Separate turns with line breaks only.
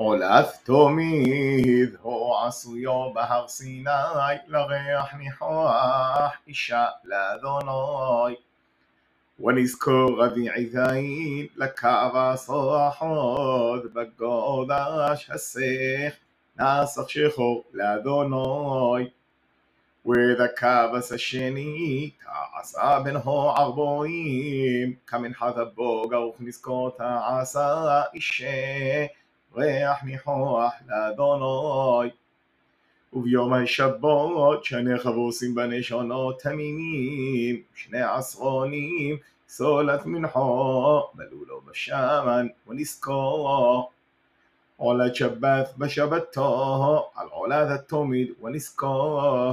עולתו מידהו עשויו בהר סיני, לריח ניחוח אישה לאדוני. ונזכור רביעי זין לקו הסוחוד בגודש הסך נסח שחור לאדוני. وذكى بس الشني تعسى بنه عربويم كمن حذا بوغا وخنسكو تعسى إشي ריח ניחוח לאדוני. וביום השבות שני חבוסים בנשונות תמימים, שני עשרונים, סולת מנחו, בלולו בשמן ונזכורו. עולת שבת בשבתו, על עולת התומד ונזכורו.